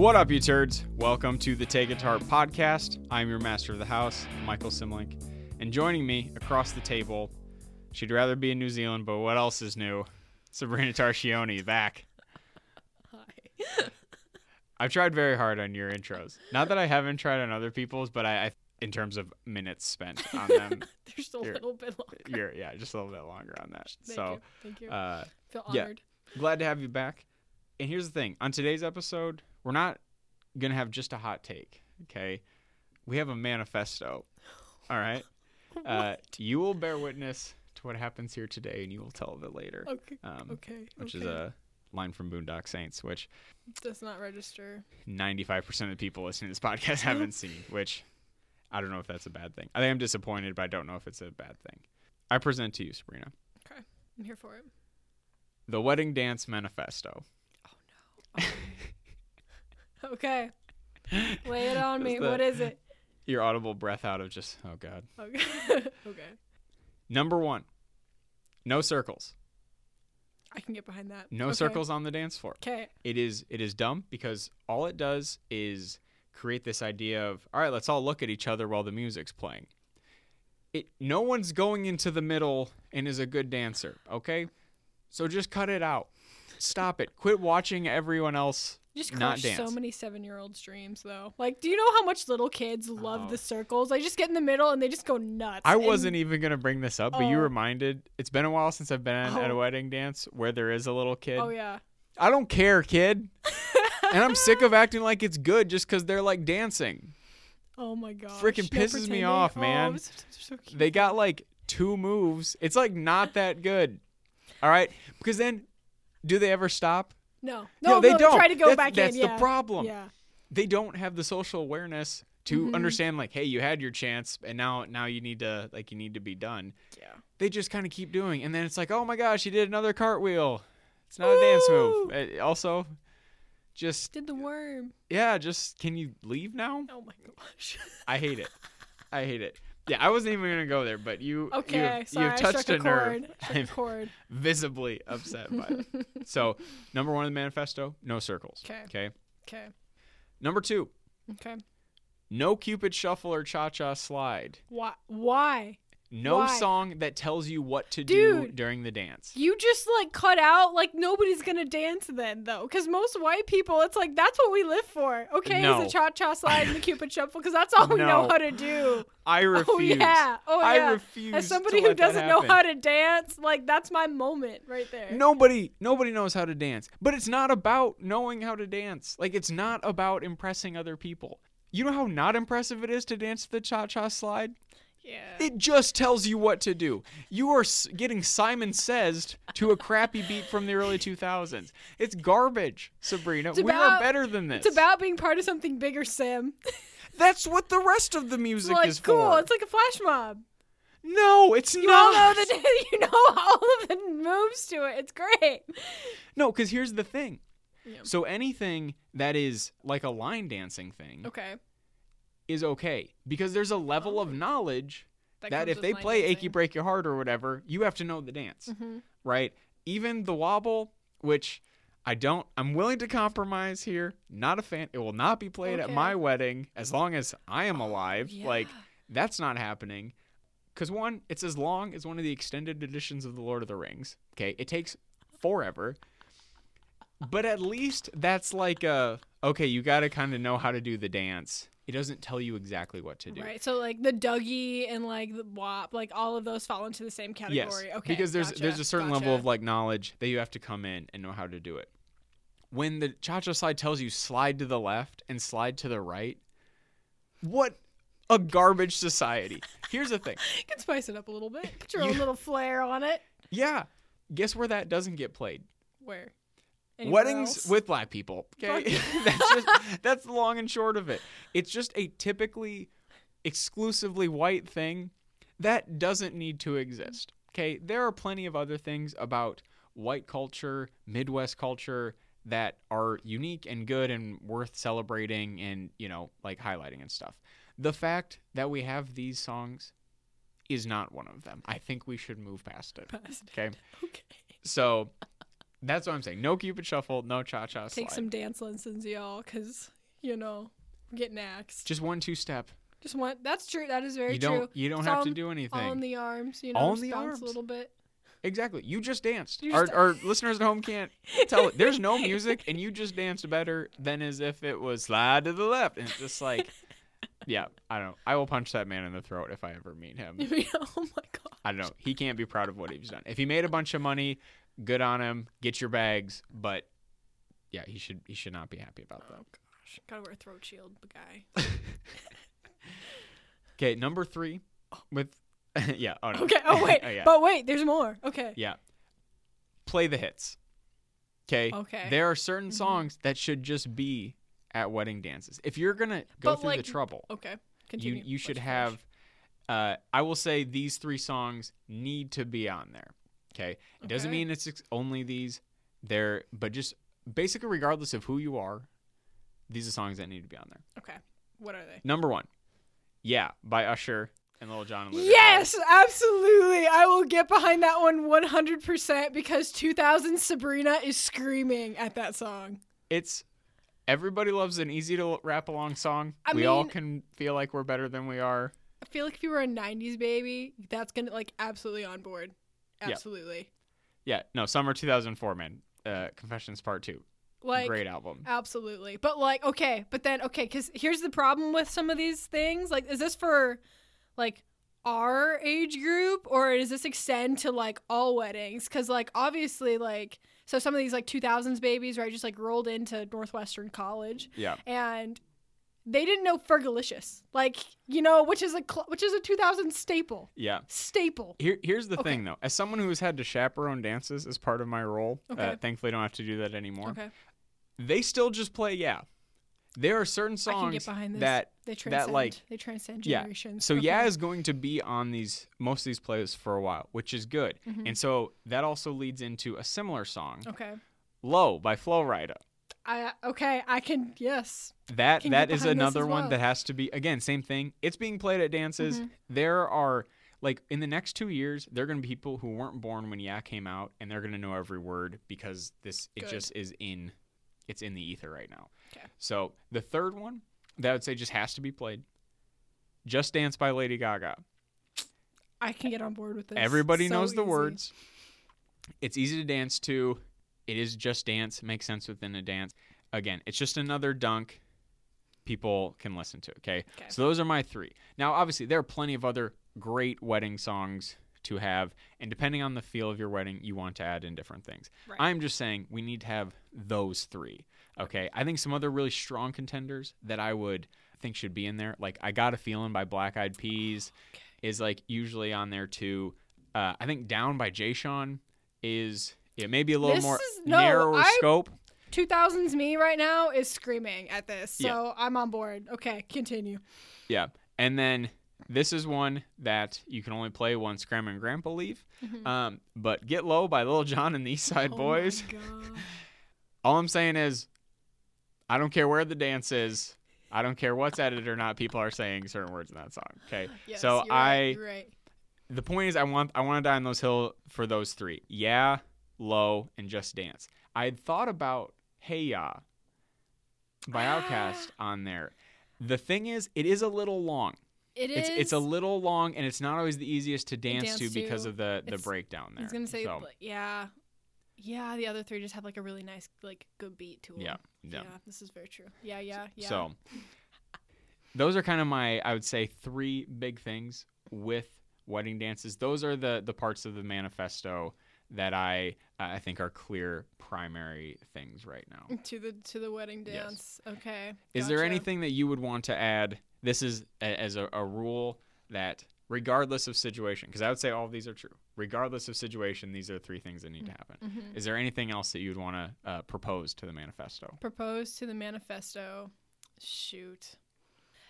What up, you turds? Welcome to the Take Heart podcast. I'm your master of the house, Michael Simlink. And joining me across the table, she'd rather be in New Zealand, but what else is new? Sabrina Tarchioni back. Hi. I've tried very hard on your intros. Not that I haven't tried on other people's, but I, I in terms of minutes spent on them, There's a little bit longer. you're yeah, just a little bit longer on that. Thank so you. Thank you. uh, Feel yeah. honored. glad to have you back. And here's the thing: on today's episode, we're not gonna have just a hot take. Okay, we have a manifesto. All right. Uh, you will bear witness to what happens here today, and you will tell of it later. okay. Um, Okay. which okay. is a line from Boondock Saints, which does not register. 95% of the people listening to this podcast haven't seen. Which I don't know if that's a bad thing. I think I'm disappointed, but I don't know if it's a bad thing. I present to you, Sabrina, Okay. I'm here for it. the Wedding Dance Manifesto. Okay. Lay it on me. The- What is it? Your audible breath out of just, oh God. Okay. okay. Number one, no circles. I can get behind that. No Okay. circles on the dance floor. Okay. It is it is dumb because all it does is create this idea of all right, let's all look at each other while the music's playing. It no one's going into the middle and is a good dancer, okay? So just cut it out. Stop it. Quit watching everyone else You just not dance. so many seven-year-olds' dreams, though. Like, do you know how much little kids love Oh. the circles? They just get in the middle and they just go nuts. I and- wasn't even gonna bring this up, but you Oh. reminded. It's been a while since I've been at a Oh. wedding dance where there is a little kid. Oh yeah. I don't care, kid. and I'm sick of acting like it's good just because they're like dancing. Oh my god. Frickin' pisses me off, oh, man. so. They got like two moves. It's like not that good. All right, because then, do they ever stop? No. No, No, they no, don't. Try to go that's, back That's in. the yeah. problem. Yeah. They don't have the social awareness to Mhm. understand like, hey, you had your chance, and now now you need to like you need to be done. Yeah. They just kind of keep doing, and then it's like, oh my gosh, he did another cartwheel. It's not a dance move. Uh, also, just Did the worm. yeah, just can you leave now? Oh my gosh. I hate it. I hate it. Yeah, I wasn't even gonna go there, but you Okay, you've, sorry, you've I touched a a nerve. chord. Struck a I'm visibly upset by it. So, number one in the manifesto, no circles. 'Kay. Okay. Okay. Number two, Okay. no Cupid shuffle or cha cha slide. Why? Why? No Why? song that tells you what to do during the dance. You just like cut out like nobody's gonna dance then though, because most white people, it's like that's what we live for. Okay, No. is the cha cha slide and the cupid shuffle, because that's all we know how to do. I refuse. Oh yeah. Oh I yeah. refuse. As somebody who doesn't know how to dance, like that's my moment right there. Nobody, nobody knows how to dance. But it's not about knowing how to dance. Like it's not about impressing other people. You know how not impressive it is to dance the cha-cha slide? Yeah. It just tells you what to do. You are getting Simon Says to a crappy beat from the early 2000s. It's garbage, Sabrina. It's we are better than this. It's about being part of something bigger, Sim. That's what the rest of the music like is cool. for. Cool. It's like a flash mob. no, it's You not. all know the you know all of the moves to it. It's great. No, because here's the thing. Yeah. So anything that is like a line dancing thing Okay. Is okay because there's a level Oh. of knowledge that, comes if they play "Achy. Break Your Heart" or whatever, you have to know the dance, Mhm. right? Even the wobble, which I don't, I'm willing to compromise here. Not a fan. It will not be played at my wedding as long as I am alive. Like Yeah. that's not happening. Because one, it's as long as one of the extended editions of The Lord of the Rings. Okay, it takes forever. But at least that's like a okay. You got to kind of know how to do the dance. It doesn't tell you exactly what to do. Right. So like the Dougie and like the WAP, like all of those fall into the same category. Yes, Okay. because there's gotcha, there's a certain level of like knowledge that you have to come in and know how to do it. When the cha-cha slide tells you slide to the left and slide to the right, what a garbage society. Here's the thing. you can spice it up a little bit. Put your You- own little flair on it. Yeah, guess where that doesn't get played? Where? Anywhere Weddings else? with black people. Okay, that's just that's the long and short of it. It's just a typically exclusively white thing that doesn't need to exist. Okay, there are plenty of other things about white culture, Midwest culture that are unique and good and worth celebrating and you know like highlighting and stuff. The fact that we have these songs is not one of them. I think we should move past it. Past. Okay. Okay. So That's what I'm saying. No Cupid Shuffle, no Cha Cha Slide. Take some dance lessons, y'all, because you know, I'm getting axed. Just one two step. Just one. That's true. That is very you true. don't you don't have all to do All anything. in the arms, you know, All in the arms. a little bit. Exactly. You just danced. You our, just- our listeners at home can't tell it. There's no music, and you just danced better than as if it was slide to the left. And it's just like, yeah, I don't know. I will punch that man in the throat if I ever meet him. oh my god. I don't know. He can't be proud of what he's done. If he made a bunch of money, good on him. Get your bags, but yeah, he should he should not be happy about that. Oh gosh, gotta wear a throat shield, the guy. Okay, number three with yeah. Oh no. Okay. Oh wait. oh, yeah. But wait, there's more. Okay. Yeah. Play the hits. Okay. Okay. There are certain Mhm. songs that should just be at wedding dances. If you're gonna go But, through the trouble, Okay. you Continue. you should Let's have. Uh, I will say these three songs need to be on there. Okay. It doesn't mean it's only these. There, but just basically, regardless of who you are, these are songs that need to be on there. Okay. What are they? Number one, "Yeah" by Usher and Lil Jon. And Luda. Yes, absolutely. I will get behind that one 100% because 2000 Sabrina is screaming at that song. it's everybody loves an easy to rap along song. I we all can feel like we're better than we are. I feel like if you were a 90s baby, that's going to like absolutely on board. Yeah. Absolutely. Yeah, no, summer 2004, man. Uh, Confessions Part Two, Like great album. Absolutely. But like, okay, but then okay, cuz here's the problem with some of these things. Like is this for like our age group or does this extend to like all weddings? Cuz like obviously like so some of these like 2000s babies right just like rolled into Northwestern College Yeah, and they didn't know Fergalicious. Like, you know, which is a cl- which is a 2000 staple. yeah. Staple. Here, here's the Okay. thing, though. As someone who's had to chaperone dances as part of my role, uh, thankfully I don't have to do that anymore. Okay. They still just play yeah. There are certain songs get behind this. that they transcend like- they transcend Yeah. generations. so Okay. yeah is going to be on these most of these playlists for a while, which is good. Mhm. And so that also leads into a similar song, Okay. "Low" by Flo Rida. I okay, I can yes. That Can that is another as one that has to be again same thing. It's being played at dances. Mhm. There are like in the next two years, there are going to be people who weren't born when Yeah came out, and they're going to know every word because this it Good. just is in it's in the ether right now. 'Kay. So the third one that I would say just has to be played. Just Dance by Lady Gaga. I can get on board with this. Everybody So knows the easy. words. It's easy to dance to. It is just dance. Makes sense within a dance. Again, it's just another dunk people can listen to. Okay. Okay. So those are my three. Now, obviously, there are plenty of other great wedding songs to have. And depending on the feel of your wedding, you want to add in different things. Right. I'm just saying we need to have those three. Okay. I think some other really strong contenders that I would think should be in there, like I Got a Feeling by Black Eyed Peas, is like usually on there too. Uh, I think Down by Jay Sean is it may be a little This more is- no, narrower I- scope. 2000s me right now is screaming at this. So Yeah. I'm on board. Okay, continue. Yeah. And then this is one that you can only play once Grandma and Grandpa leave. Mhm. Um, but Get Low by Lil Jon and the East Side Oh Boys. All I'm saying is, I don't care where the dance is. I don't care what's edited or not. People are saying certain words in that song. Okay. Yes, so I, right, right. the point is, I want I want to die on those hill for those three. Yeah, low, and just dance. I had thought about Hey Ya by ah. Outkast on there. The thing is, it is a little long. It is. It's it's a little long, and it's not always the easiest to dance, dance to because to. of the the It's- breakdown there. I was gonna say, so, yeah, yeah. The other three just have like a really nice, like, good beat to them. yeah, yeah. Yeah, this is very true. Yeah, yeah, yeah. So those are kind of my I would say three big things with wedding dances. Those are the the parts of the manifesto that I I think are clear primary things right now. to the to the wedding Yes. dance. Okay. Is there anything that you would want to add? This is a, as a, a rule that regardless of situation, because I would say all of these are true. Regardless of situation, these are three things that need to happen. Mhm. Is there anything else that you'd want to uh, propose to the manifesto? propose to the manifesto? Shoot.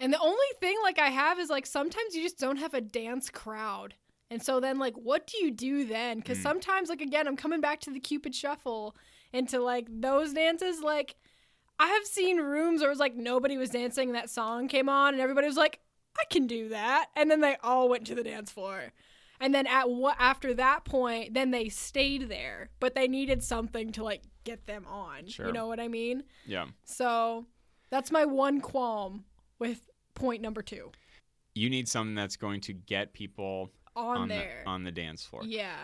And the only thing like I have is like sometimes you just don't have a dance crowd. And so then like what do you do then? Cuz Mm. sometimes like again I'm coming back to the Cupid shuffle and to like those dances like I have seen rooms where it was like nobody was dancing and that song came on and everybody was like I can do that and then they all went to the dance floor. And then at what after that point, then they stayed there, but they needed something to like get them on. Sure. You know what I mean? Yeah. So that's my one qualm with point number two You need something that's going to get people on, on there. the on the dance floor. Yeah.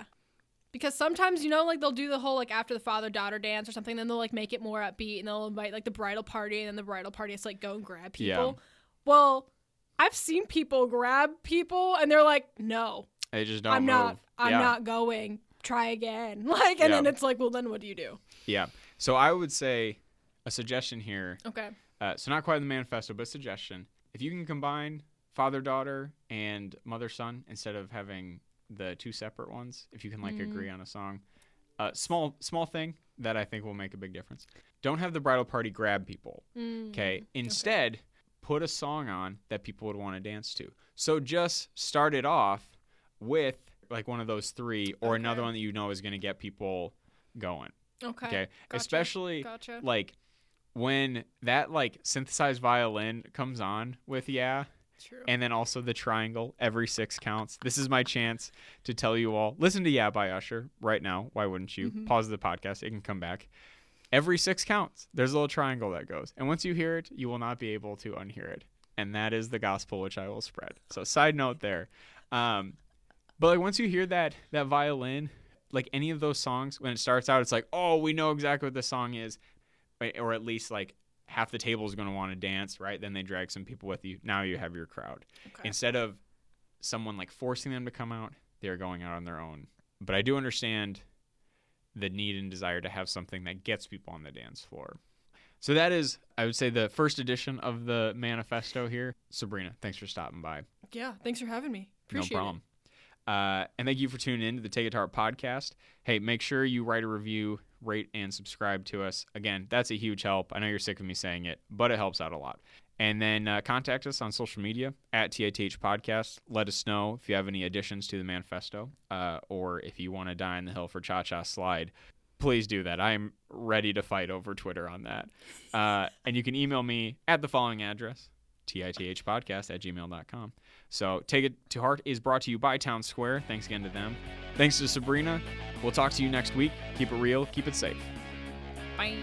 Because sometimes, you know, like they'll do the whole like after the father daughter dance or something, then they'll like make it more upbeat and they'll invite like the bridal party and then the bridal party is like go and grab Yeah. people. Well, I've seen people grab people and they're like, no, They just don't I'm move. not, I'm yeah. not going. Try again. Like, and then it's like, well, then what do you do? Yeah. So I would say a suggestion here. Okay. Uh, so not quite the manifesto, but a suggestion. If you can combine father daughter and mother son instead of having the two separate ones, if you can like Mm. agree on a song, uh, small small thing that I think will make a big difference. Don't have the bridal party grab people. Mm, Okay. Instead, put a song on that people would want to dance to. So just start it off with like one of those three or another one that you know is going to get people going. Okay. Okay. Gotcha. Especially Gotcha. like when that like synthesized violin comes on with yeah True. and then also the triangle every six counts. This is my chance to tell you all listen to yeah by usher right now. Why wouldn't you? Mhm. pause the podcast it can come back. Every six counts there's a little triangle that goes. And once you hear it you will not be able to unhear it. And that is the gospel which i will spread. So side note there um but like once you hear that that violin like any of those songs when it starts out it's like oh we know exactly what the song is or at least like half the table is going to want to dance right then they drag some people with you now you have your crowd okay. instead of someone like forcing them to come out they're going out on their own but i do understand the need and desire to have something that gets people on the dance floor so that is i would say the first edition of the manifesto here sabrina thanks for stopping by yeah. Thanks for having me. Appreciate no problem. Uh, and thank you for tuning in to the Take It to podcast. Hey, make sure you write a review, rate, and subscribe to us. Again, that's a huge help. I know you're sick of me saying it, but it helps out a lot. And then uh, contact us on social media at TITH Podcast. Let us know if you have any additions to the manifesto uh, or if you want to die on the hill for Cha Cha Slide. Please do that. I am ready to fight over Twitter on that. Uh, and you can email me at the following address tithpodcast at gmail.com. So Take It to Heart is brought to you by Town Square. Thanks again to them. Thanks to Sabrina. We'll talk to you next week. Keep it real, keep it safe. Bye.